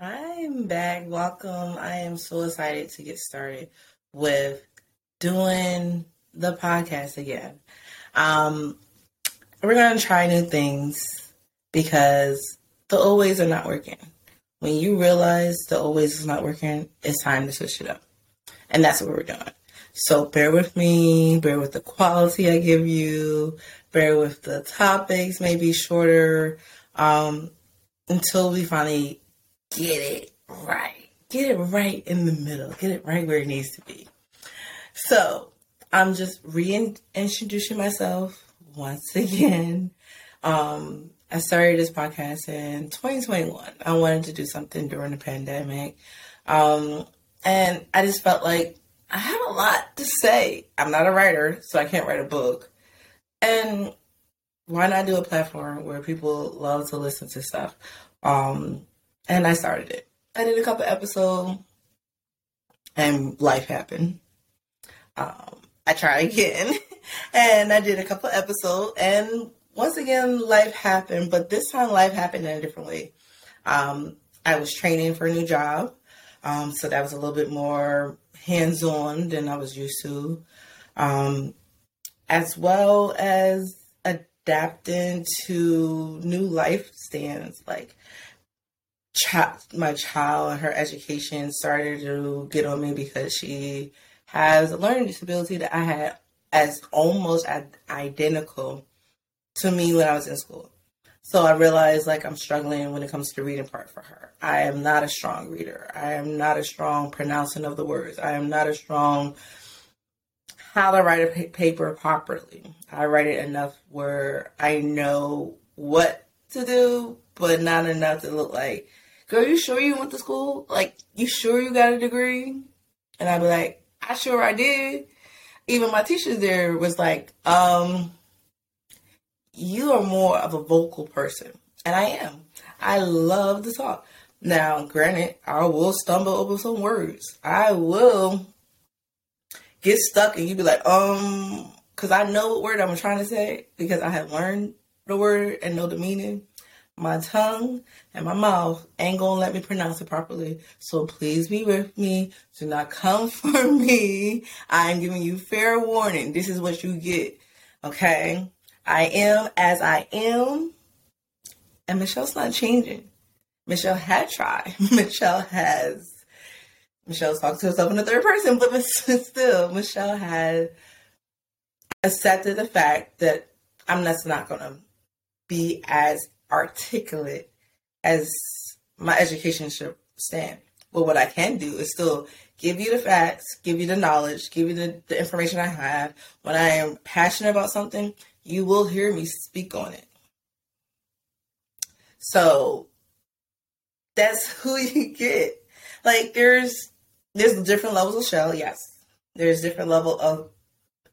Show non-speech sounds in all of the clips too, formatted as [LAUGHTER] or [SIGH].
I'm back. Welcome. I am so excited to get started with doing the podcast again. Um, we're going to try new things because the old ways are not working. When you realize the old ways is not working, it's time to switch it up. And that's what we're doing. So bear with me, bear with the quality I give you, bear with the topics, maybe shorter, um, until we finally get it right. Get it right in the middle. Get it right where it needs to be. So I'm just reintroducing myself once again. Um, I started this podcast in 2021. I wanted to do something during the pandemic. Um, and I just felt like I have a lot to say. I'm not a writer, so I can't write a book. And why not do a platform where people love to listen to stuff? Um, and I started it. I did a couple episodes, and life happened. Um, I tried again, [LAUGHS] and I did a couple episodes, and once again, life happened. But this time, life happened in a different way. Um, I was training for a new job, um, so that was a little bit more hands-on than I was used to, um, as well as adapting to new life stands like my child and her education started to get on me because she has a learning disability that I had as almost identical to me when I was in school. So I realized like I'm struggling when it comes to the reading part for her. I am not a strong reader. I am not a strong pronouncing of the words. I am not a strong how to write a paper properly. I write it enough where I know what to do, but not enough to look like girl, you sure you went to school? Like, you sure you got a degree? And I'd be like, I sure I did. Even my teacher there was like, um, you are more of a vocal person. And I am. I love to talk. Now, granted, I will stumble over some words. I will get stuck and you'd be like, um, because I know what word I'm trying to say because I have learned the word and know the meaning my tongue and my mouth ain't gonna let me pronounce it properly. So please be with me. Do not come [LAUGHS] for me. I am giving you fair warning. This is what you get. Okay? I am as I am. And Michelle's not changing. Michelle had tried. [LAUGHS] Michelle has. Michelle's talking to herself in the third person, but [LAUGHS] still, Michelle had accepted the fact that I'm just not gonna be as articulate as my education should stand. But what I can do is still give you the facts, give you the knowledge, give you the, the information I have. When I am passionate about something, you will hear me speak on it. So that's [LAUGHS] who you get. Like there's there's different levels of shell, yes. There's different level of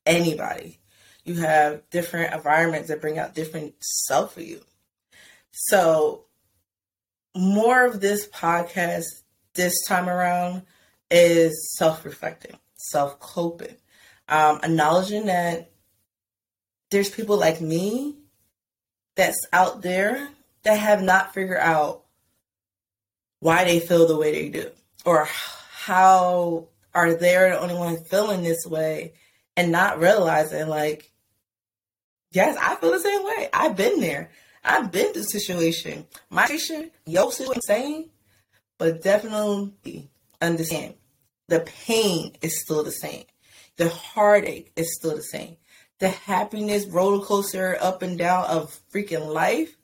anybody. You have different environments that bring out different self for you. So, more of this podcast this time around is self reflecting, self coping, um, acknowledging that there's people like me that's out there that have not figured out why they feel the way they do or how are they the only one feeling this way and not realizing like yes i feel the same way. I've been there I've been through situation. My situation, your situation, same, but definitely understand the pain is still the same. The heartache is still the same. The happiness roller coaster up and down of freaking life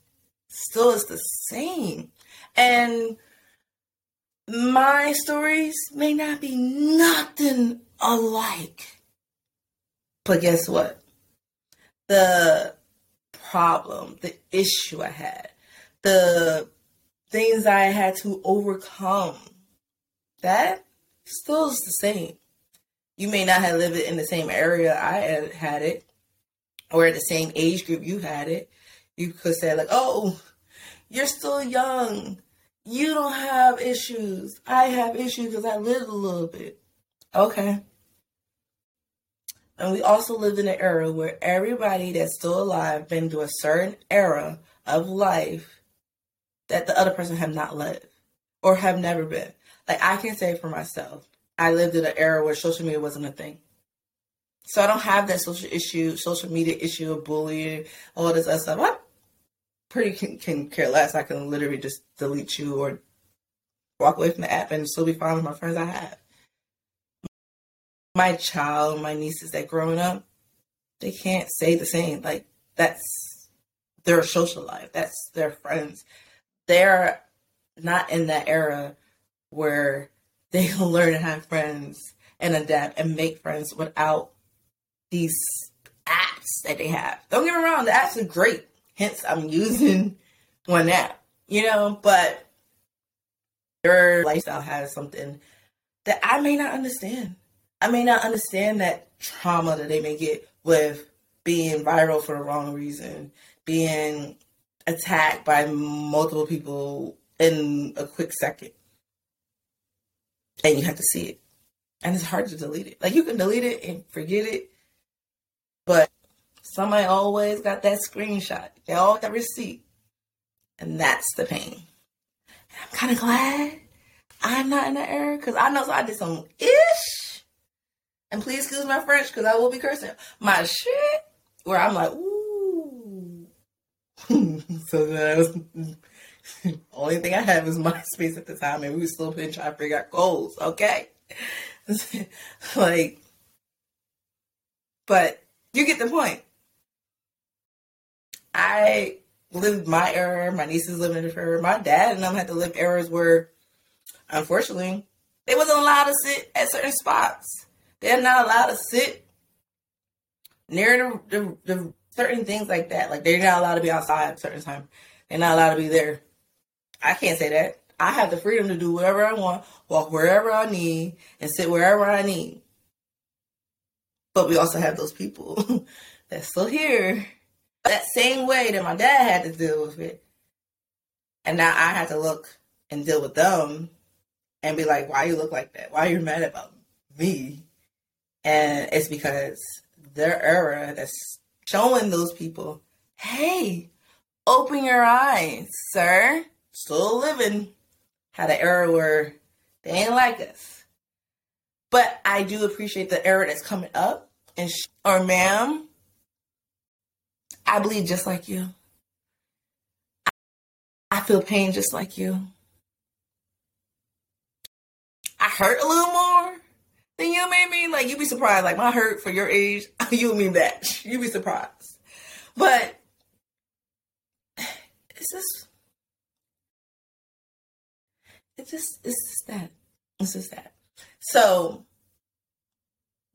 still is the same. And my stories may not be nothing alike. But guess what? The problem, the issue I had, the things I had to overcome, that still is the same. You may not have lived in the same area I had, had it, or at the same age group you had it. You could say, like, oh, you're still young. You don't have issues. I have issues because I lived a little bit. Okay. And we also live in an era where everybody that's still alive been through a certain era of life that the other person have not lived. or have never been. Like I can say for myself, I lived in an era where social media wasn't a thing. So I don't have that social issue, social media issue of bullying, all this other stuff. I pretty can, can care less. I can literally just delete you or walk away from the app and still be fine with my friends I have. My child, my nieces that growing up, they can't say the same. Like that's their social life. That's their friends. They're not in that era where [LAUGHS] they can learn to have friends and adapt and make friends without these apps that they have. Don't get me wrong, the apps are great. Hence, I'm using [LAUGHS] one app, you know, but their lifestyle has something that I may not understand. I may not understand that trauma that they may get with being viral for the wrong reason, being attacked by multiple people in a quick second. And you have to see it. And it's hard to delete it. Like you can delete it and forget it, but somebody always got that screenshot. They all got receipt. And that's the pain. And I'm kind of glad I'm not in that era because I know so I did some. And please excuse my French because I will be cursing. My shit where I'm like, ooh. [LAUGHS] so that was [LAUGHS] only thing I have is MySpace at the time, and we were still been trying to figure out goals. Okay, [LAUGHS] like, but you get the point. I lived my era. My nieces lived in era. My dad and them had to live eras where, unfortunately, they wasn't allowed to sit at certain spots. They're not allowed to sit near the, the, the certain things like that. Like they're not allowed to be outside at a certain time. They're not allowed to be there. I can't say that. I have the freedom to do whatever I want, walk wherever I need, and sit wherever I need. But we also have those people [LAUGHS] that's still here. That same way that my dad had to deal with it. And now I have to look and deal with them and be like, why you look like that? Why are you mad about me? And it's because their era that's showing those people, hey, open your eyes, sir. Still living. Had an era where they ain't like us. But I do appreciate the era that's coming up. And sh- or ma'am, I bleed just like you. I feel pain just like you. I hurt a little more then you may mean like you'd be surprised. Like my hurt for your age, [LAUGHS] you mean that. You'd be surprised. But it's just it's just it's just that. It's just that. So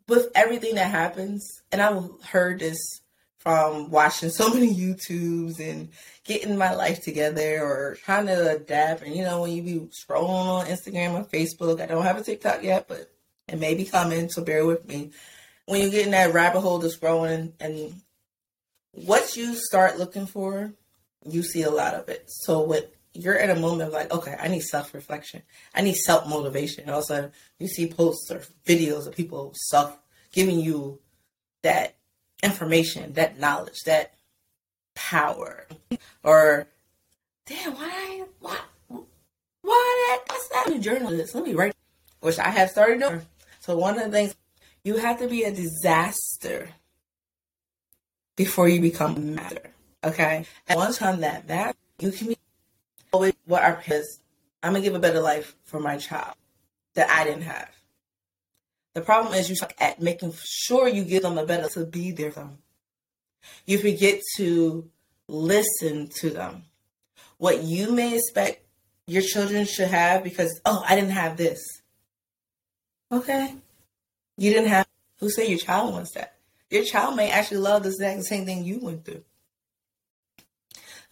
with everything that happens, and I've heard this from watching so [LAUGHS] many YouTubes and getting my life together or trying to adapt. And you know, when you be scrolling on Instagram or Facebook, I don't have a TikTok yet, but it may be coming, so bear with me. When you get in that rabbit hole that's growing and what you start looking for, you see a lot of it. So what you're in a moment of like, okay, I need self reflection. I need self motivation. And all of a sudden you see posts or videos of people self giving you that information, that knowledge, that power. Or damn, why why why that that's not a journalist. Let me write which I have started doing. So one of the things you have to be a disaster before you become a master. Okay? And once on that that you can be always what our parents I'm gonna give a better life for my child that I didn't have. The problem is you suck at making sure you give them a better to be there for them. You forget to listen to them. What you may expect your children should have because, oh, I didn't have this. Okay. You didn't have who say your child wants that. Your child may actually love the exact same thing you went through.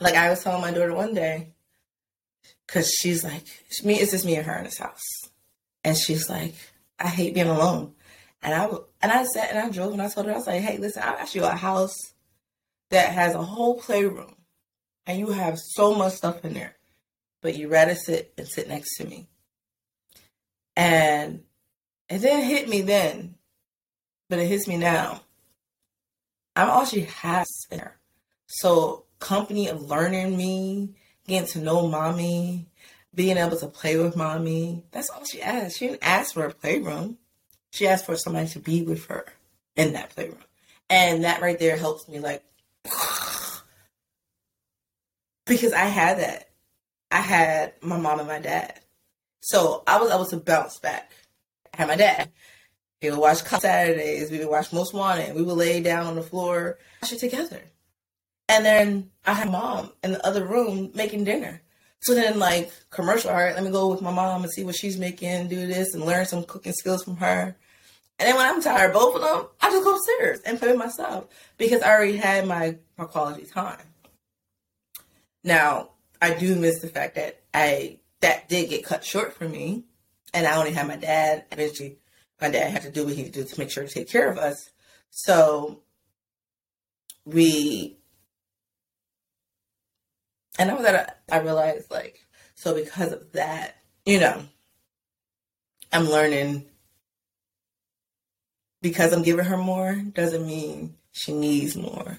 Like I was telling my daughter one day, because she's like, me, it's just me and her in this house, and she's like, I hate being alone. And I and I sat and I drove and I told her I was like, hey, listen, I asked you a house that has a whole playroom, and you have so much stuff in there, but you rather sit and sit next to me. And it didn't hit me then, but it hits me now. I'm all she has there. So company of learning me, getting to know mommy, being able to play with mommy. That's all she asked. She didn't ask for a playroom. She asked for somebody to be with her in that playroom. And that right there helps me like [SIGHS] because I had that. I had my mom and my dad. So I was able to bounce back. I had my dad. He would watch Saturdays. We would watch Most Wanted. We would lay down on the floor, watch it together. And then I had mom in the other room making dinner. So then, like, commercial, all right, let me go with my mom and see what she's making, do this, and learn some cooking skills from her. And then when I'm tired, both of them, I just go upstairs and play with myself because I already had my, my quality time. Now, I do miss the fact that I that did get cut short for me, and I only had my dad. Eventually, my dad had to do what he did to make sure to take care of us. So we, and I was at I realized like so because of that, you know, I'm learning because I'm giving her more doesn't mean she needs more.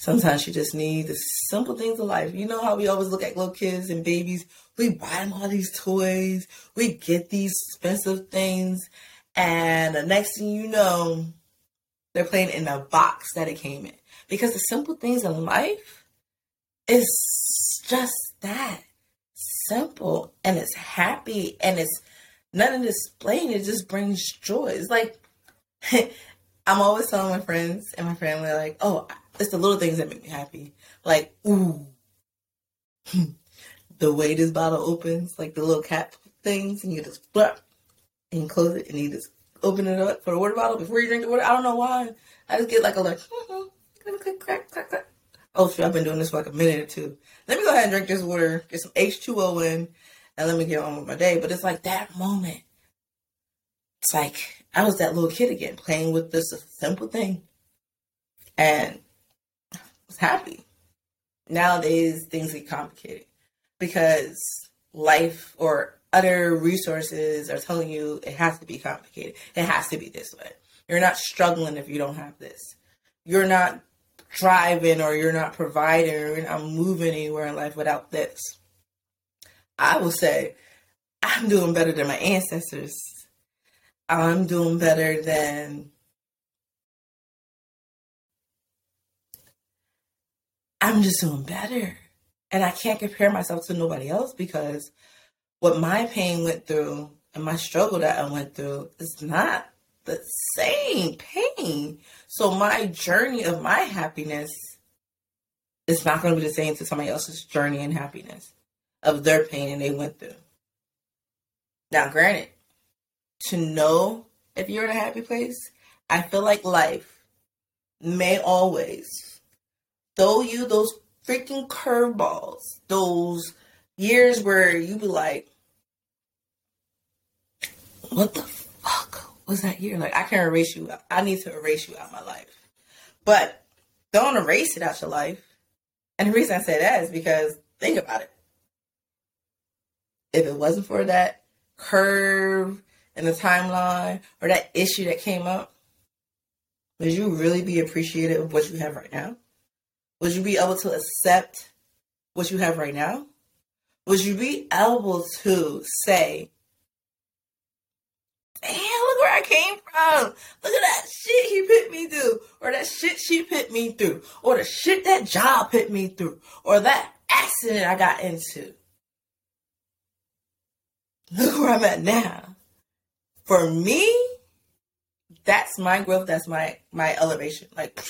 Sometimes you just need the simple things of life. You know how we always look at little kids and babies? We buy them all these toys, we get these expensive things, and the next thing you know, they're playing in the box that it came in. Because the simple things in life is just that simple and it's happy and it's nothing to explain. It just brings joy. It's like [LAUGHS] I'm always telling my friends and my family, like, oh, it's the little things that make me happy. Like, ooh, [LAUGHS] the way this bottle opens, like the little cap things, and you just flap and close it, and you just open it up for the water bottle before you drink the water. I don't know why. I just get like a like, mm-hmm. oh shit, I've been doing this for like a minute or two. Let me go ahead and drink this water, get some H2O in, and let me get on with my day. But it's like that moment. It's like I was that little kid again, playing with this simple thing. And happy. Nowadays, things get complicated because life or other resources are telling you it has to be complicated. It has to be this way. You're not struggling if you don't have this. You're not driving or you're not providing or you're not moving anywhere in life without this. I will say, I'm doing better than my ancestors. I'm doing better than I'm just doing better. And I can't compare myself to nobody else because what my pain went through and my struggle that I went through is not the same pain. So my journey of my happiness is not going to be the same to somebody else's journey and happiness of their pain and they went through. Now, granted, to know if you're in a happy place, I feel like life may always throw you those freaking curveballs, those years where you be like, what the fuck was that year? Like, I can't erase you. I need to erase you out of my life. But don't erase it out your life. And the reason I say that is because think about it. If it wasn't for that curve in the timeline or that issue that came up, would you really be appreciative of what you have right now? Would you be able to accept what you have right now? Would you be able to say, damn, look where I came from. Look at that shit he put me through. Or that shit she put me through. Or the shit that job put me through. Or that accident I got into. Look where I'm at now. For me, that's my growth. That's my, my elevation. Like,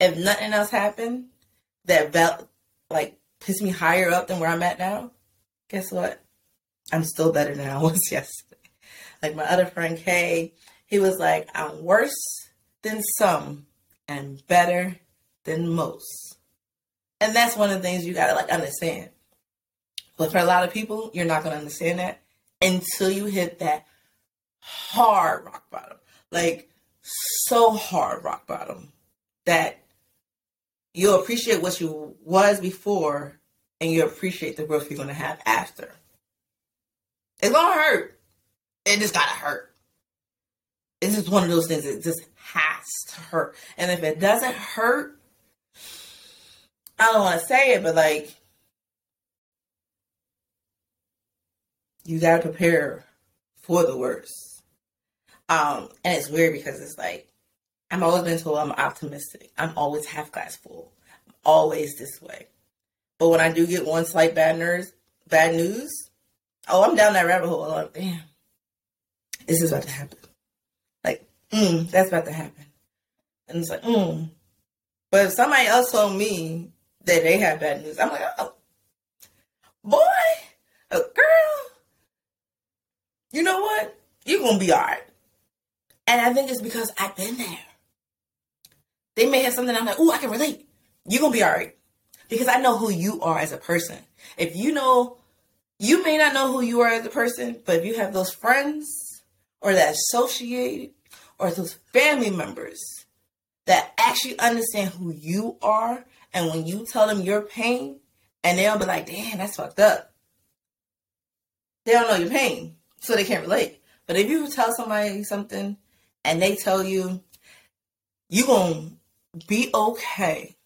if nothing else happened that val- like puts me higher up than where I'm at now, guess what? I'm still better than I [LAUGHS] was yesterday. Like my other friend Kay, he was like, I'm worse than some and better than most. And that's one of the things you gotta like understand. But for a lot of people, you're not gonna understand that until you hit that hard rock bottom. Like so hard rock bottom that you'll appreciate what you was before and you appreciate the growth you're going to have after. It's going to hurt. It just got to hurt. It's just one of those things that just has to hurt. And if it doesn't hurt, I don't want to say it, but like, you gotta prepare for the worst. Um, and it's weird because it's like I'm always been told I'm optimistic. I'm always half glass full. I'm always this way. But when I do get one slight bad news, bad news, oh, I'm down that rabbit hole. Like, damn, this is about to happen. Like, mm, that's about to happen. And it's like, mm. But if somebody else told me that they have bad news, I'm like, oh, boy, a girl, you know what? You're gonna be all right. And I think it's because I've been there. They may have something I'm like, oh, I can relate. You're gonna be all right. Because I know who you are as a person. If you know, you may not know who you are as a person, but if you have those friends or that associate or those family members that actually understand who you are, and when you tell them your pain, and they'll be like, damn, that's fucked up. They don't know your pain, so they can't relate. But if you tell somebody something and they tell you, you gonna be okay.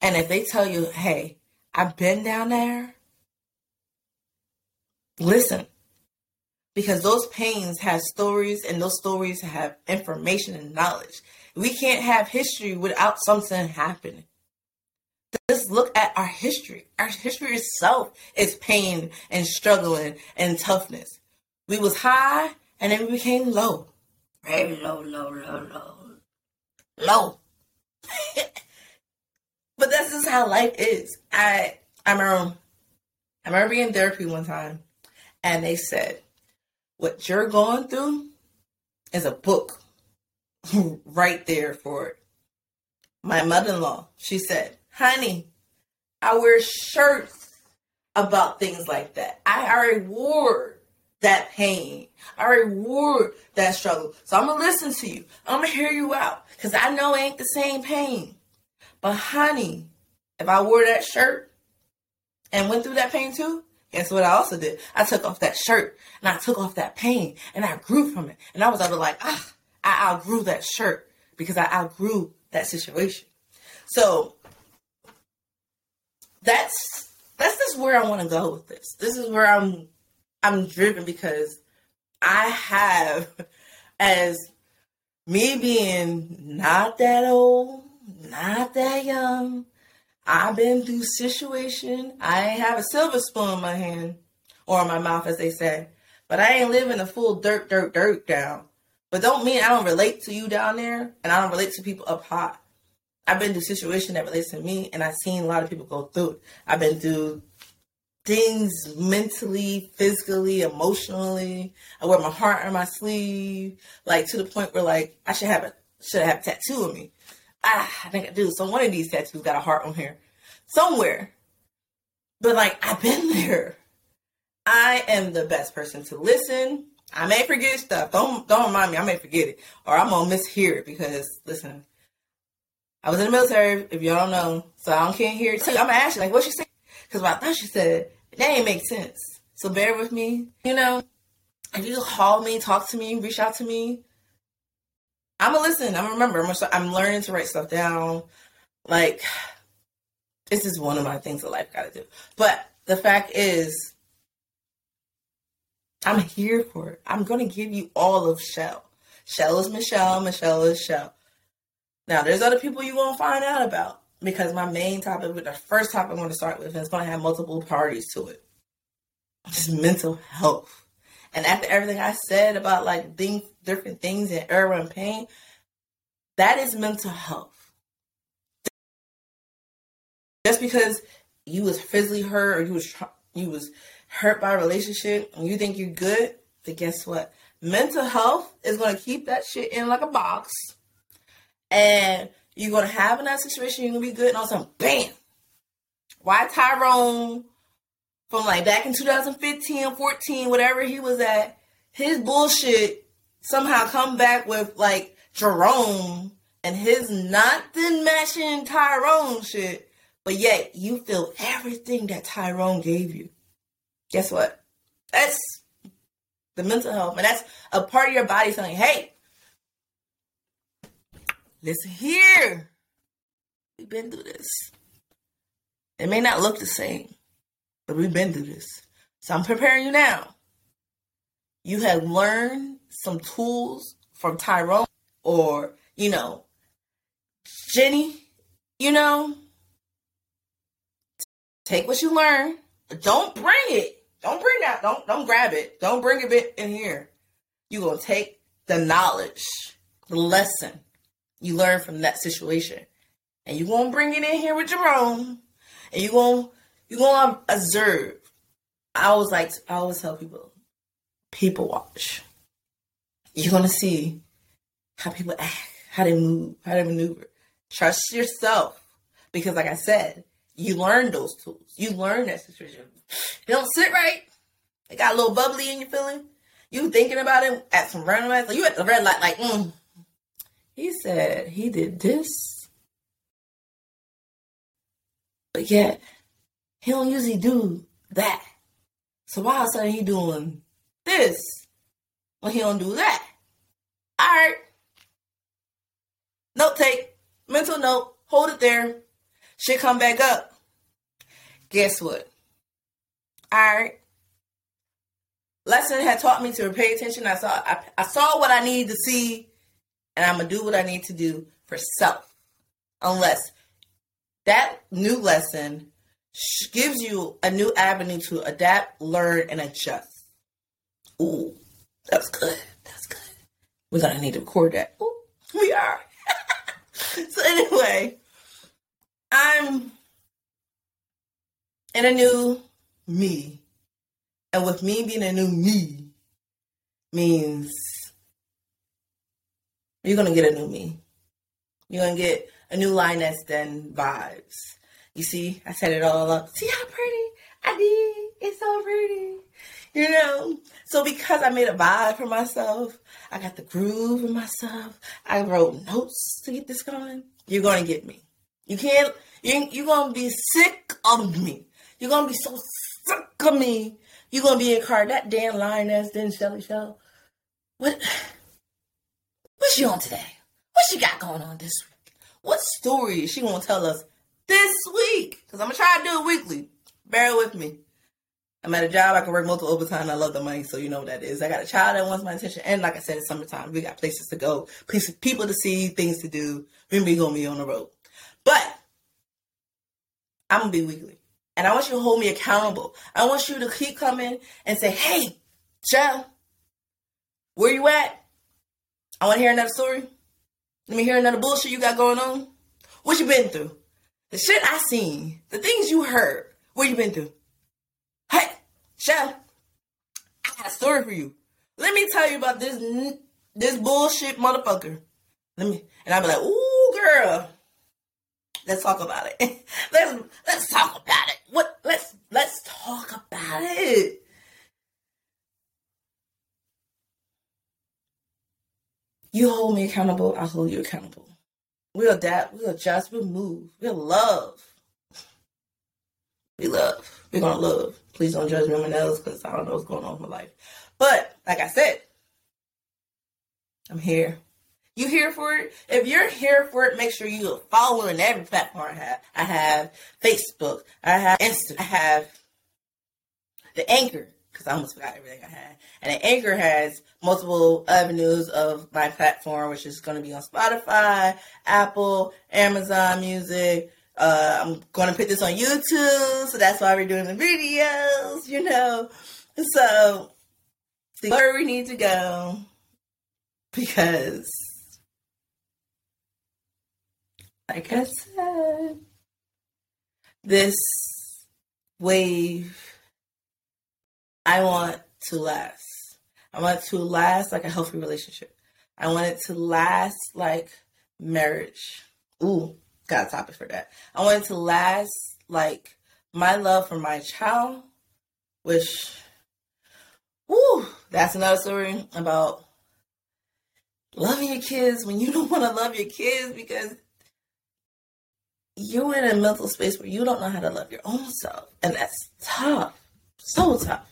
And if they tell you, hey, I've been down there, listen. Because those pains have stories and those stories have information and knowledge. We can't have history without something happening. Just look at our history. Our history itself is pain and struggling and toughness. We was high and then we became low. Very low, low, low, low. Low. [LAUGHS] but that's just how life is. I I remember I remember being in therapy one time and they said, What you're going through is a book [LAUGHS] right there for it. My mother in law, she said, Honey, I wear shirts about things like that. I reward that pain. I reward that struggle. So I'm gonna listen to you. I'm gonna hear you out because I know it ain't the same pain. But honey, if I wore that shirt and went through that pain too, guess what I also did? I took off that shirt and I took off that pain and I grew from it. And I was able like, ah, I outgrew that shirt because I outgrew that situation. So that's that's just where I want to go with this. This is where I'm I'm driven because I have as me being not that old, not that young, I've been through situation. I ain't have a silver spoon in my hand or in my mouth, as they say, but I ain't living a full dirt, dirt, dirt down. But don't mean I don't relate to you down there, and I don't relate to people up high. I've been through situation that relates to me, and I've seen a lot of people go through it. I've been through things mentally, physically, emotionally. I wear my heart on my sleeve, like to the point where like I should have a should have a tattoo of me. Ah, I think I do. So one of these tattoos got a heart on here somewhere. But like I've been there. I am the best person to listen. I may forget stuff. Don't don't remind me. I may forget it, or I'm gonna mishear it because listen, I was in the military. If y'all don't know, so I don't can't hear it. I'm gonna ask you like, what she said? Because I thought she said that ain't make sense. So bear with me. You know, if you just call me, talk to me, reach out to me, I'm gonna listen. I'm gonna remember. I'm, gonna, I'm learning to write stuff down. Like this is one of my things that life got to do. But the fact is, I'm here for it. I'm gonna give you all of Shell. Shell is Michelle. Michelle is Shell. Now, there's other people you won't find out about because my main topic, the first topic I'm going to start with, is going to have multiple parties to it. Just mental health. And after everything I said about like things, different things and error and pain, that is mental health. Just because you was physically hurt or you was you was hurt by a relationship and you think you're good, but guess what? Mental health is going to keep that shit in like a box and you're gonna have that situation, you're gonna be good, and all of a sudden, bam! Why Tyrone from like back in 2015, 14, whatever he was at, his bullshit somehow come back with like Jerome and his nothing matching Tyrone shit, but yet you feel everything that Tyrone gave you. Guess what? That's the mental health, and that's a part of your body saying, "Hey, Listen here. We've been through this. It may not look the same, but we've been through this. So I'm preparing you now. you have learned some tools from Tyrone or, you know, Jenny, you know, take what you learn. But don't bring it. Don't bring that. Don't don't grab it. Don't bring it in here. You're gonna take the knowledge, the lesson you learn from that situation, and you gonna bring it in here with Jerome, and you gonna you gonna observe. I always like I always tell people, people watch. You're gonna see how people act, how they move, how they maneuver. Trust yourself. Because like I said, you learn those tools. You learn that situation. It don't sit right. It got a little bubbly in your feeling. You thinking about it at some random ass. Like you at the red light, like, mm. He said he did this. But yet, he don't usually do that. So why all of a sudden he doing this when he don't do that? Alright. Note take. Mental note. Hold it there. Shit come back up. Guess what? Alright. Lesson had taught me to pay attention. I saw I, I saw what I needed to see, and I'm gonna do what I need to do for self. Unless that new lesson gives you a new avenue to adapt, learn, and adjust. Ooh, that's good. That's good. We're gonna need to record that. Ooh, we are. [LAUGHS] so anyway, I'm in a new me. And with me being a new me means you're gonna get a new me. You're gonna get a new Lioness Den vibes. You see, I set it all up. See how pretty I did? It's so pretty. You know? So because I made a vibe for myself, I got the groove in myself. I wrote notes to get this going. You're gonna get me. You can't. You, you're gonna be sick of me. You're gonna be so sick of me. You're gonna be in car that damn lioness Den Shelly Show. What? She on today? What she got going on this week? What story is she gonna tell us this week? Cause I'm gonna try to do it weekly. Bear with me. I'm at a job. I can work multiple overtime. I love the money, so you know what that is. I got a child that wants my attention, and like I said, it's summertime. We got places to go, places, people to see, things to do. We're gonna be on the road, but I'm gonna be weekly, and I want you to hold me accountable. I want you to keep coming and say, "Hey, Joe, where you at? I want to hear another story. Let me hear another bullshit you got going on. What you been through? The shit I seen, the things you heard. What you been through?" Hey, Chef, I got a story for you. Let me tell you about this this bullshit motherfucker. Let me, and I'll be like, ooh, girl, let's talk about it. [LAUGHS] let's let's talk about it. What? Let's let's talk about it. You hold me accountable, I hold you accountable. We'll adapt, we'll adjust, we'll move, we'll love. We love. We're gonna love. Please don't judge me on nails because I don't know what's going on with my life. But like I said, I'm here. You here for it? If you're here for it, make sure you are following every platform I have. I have Facebook. I have Insta. I have the Anchor because I almost forgot everything I had. And Anchor has multiple avenues of my platform, which is going to be on Spotify, Apple, Amazon Music, uh, I'm going to put this on YouTube, so that's why we're doing the videos, you know. So, see where we need to go because, like I said, this wave, I want to last. I want to last like a healthy relationship. I want it to last like marriage. Ooh, got a topic for that. I want it to last like my love for my child, which, ooh, that's another story about loving your kids when you don't want to love your kids because you're in a mental space where you don't know how to love your own self. And that's tough. So tough.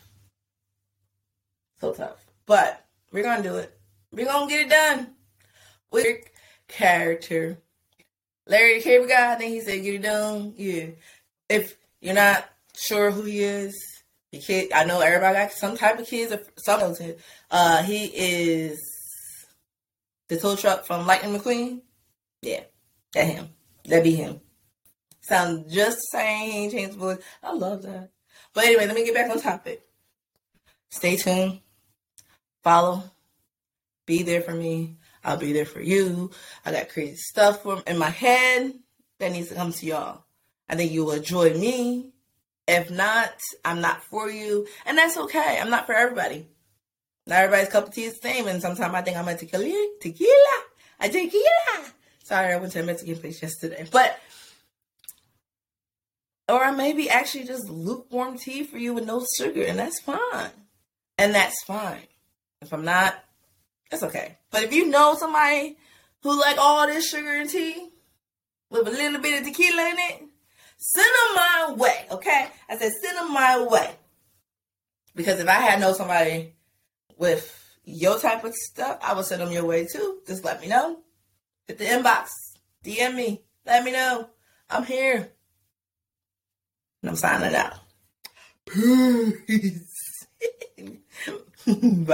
So tough. But we're to do it. We're to get it done. With character Larry the Cable Guy, I think he said get it done. Yeah. If you're not sure who he is, He kid, I know everybody got some type of kids. Some of them. Uh, he is the tow truck from Lightning McQueen. Yeah, that him. That be him. Sound just the same. Changed voice. I love that. But anyway, let me get back on topic. Stay tuned. Follow. Be there for me. I'll be there for you. I got crazy stuff in my head that needs to come to y'all. I think you will enjoy me. If not, I'm not for you. And that's okay. I'm not for everybody. Not everybody's cup of tea is the same. And sometimes I think I'm a tequila. Tequila. A tequila. Sorry, I went to a Mexican place yesterday. But, or I may be actually just lukewarm tea for you with no sugar. And that's fine. And that's fine. If I'm not, it's okay. But if you know somebody who like all this sugar and tea with a little bit of tequila in it, send them my way, okay? I said send them my way. Because if I had know somebody with your type of stuff, I would send them your way too. Just let me know. Hit the inbox, DM me, let me know. I'm here. And I'm signing out. [LAUGHS] Peace. [LAUGHS] うん、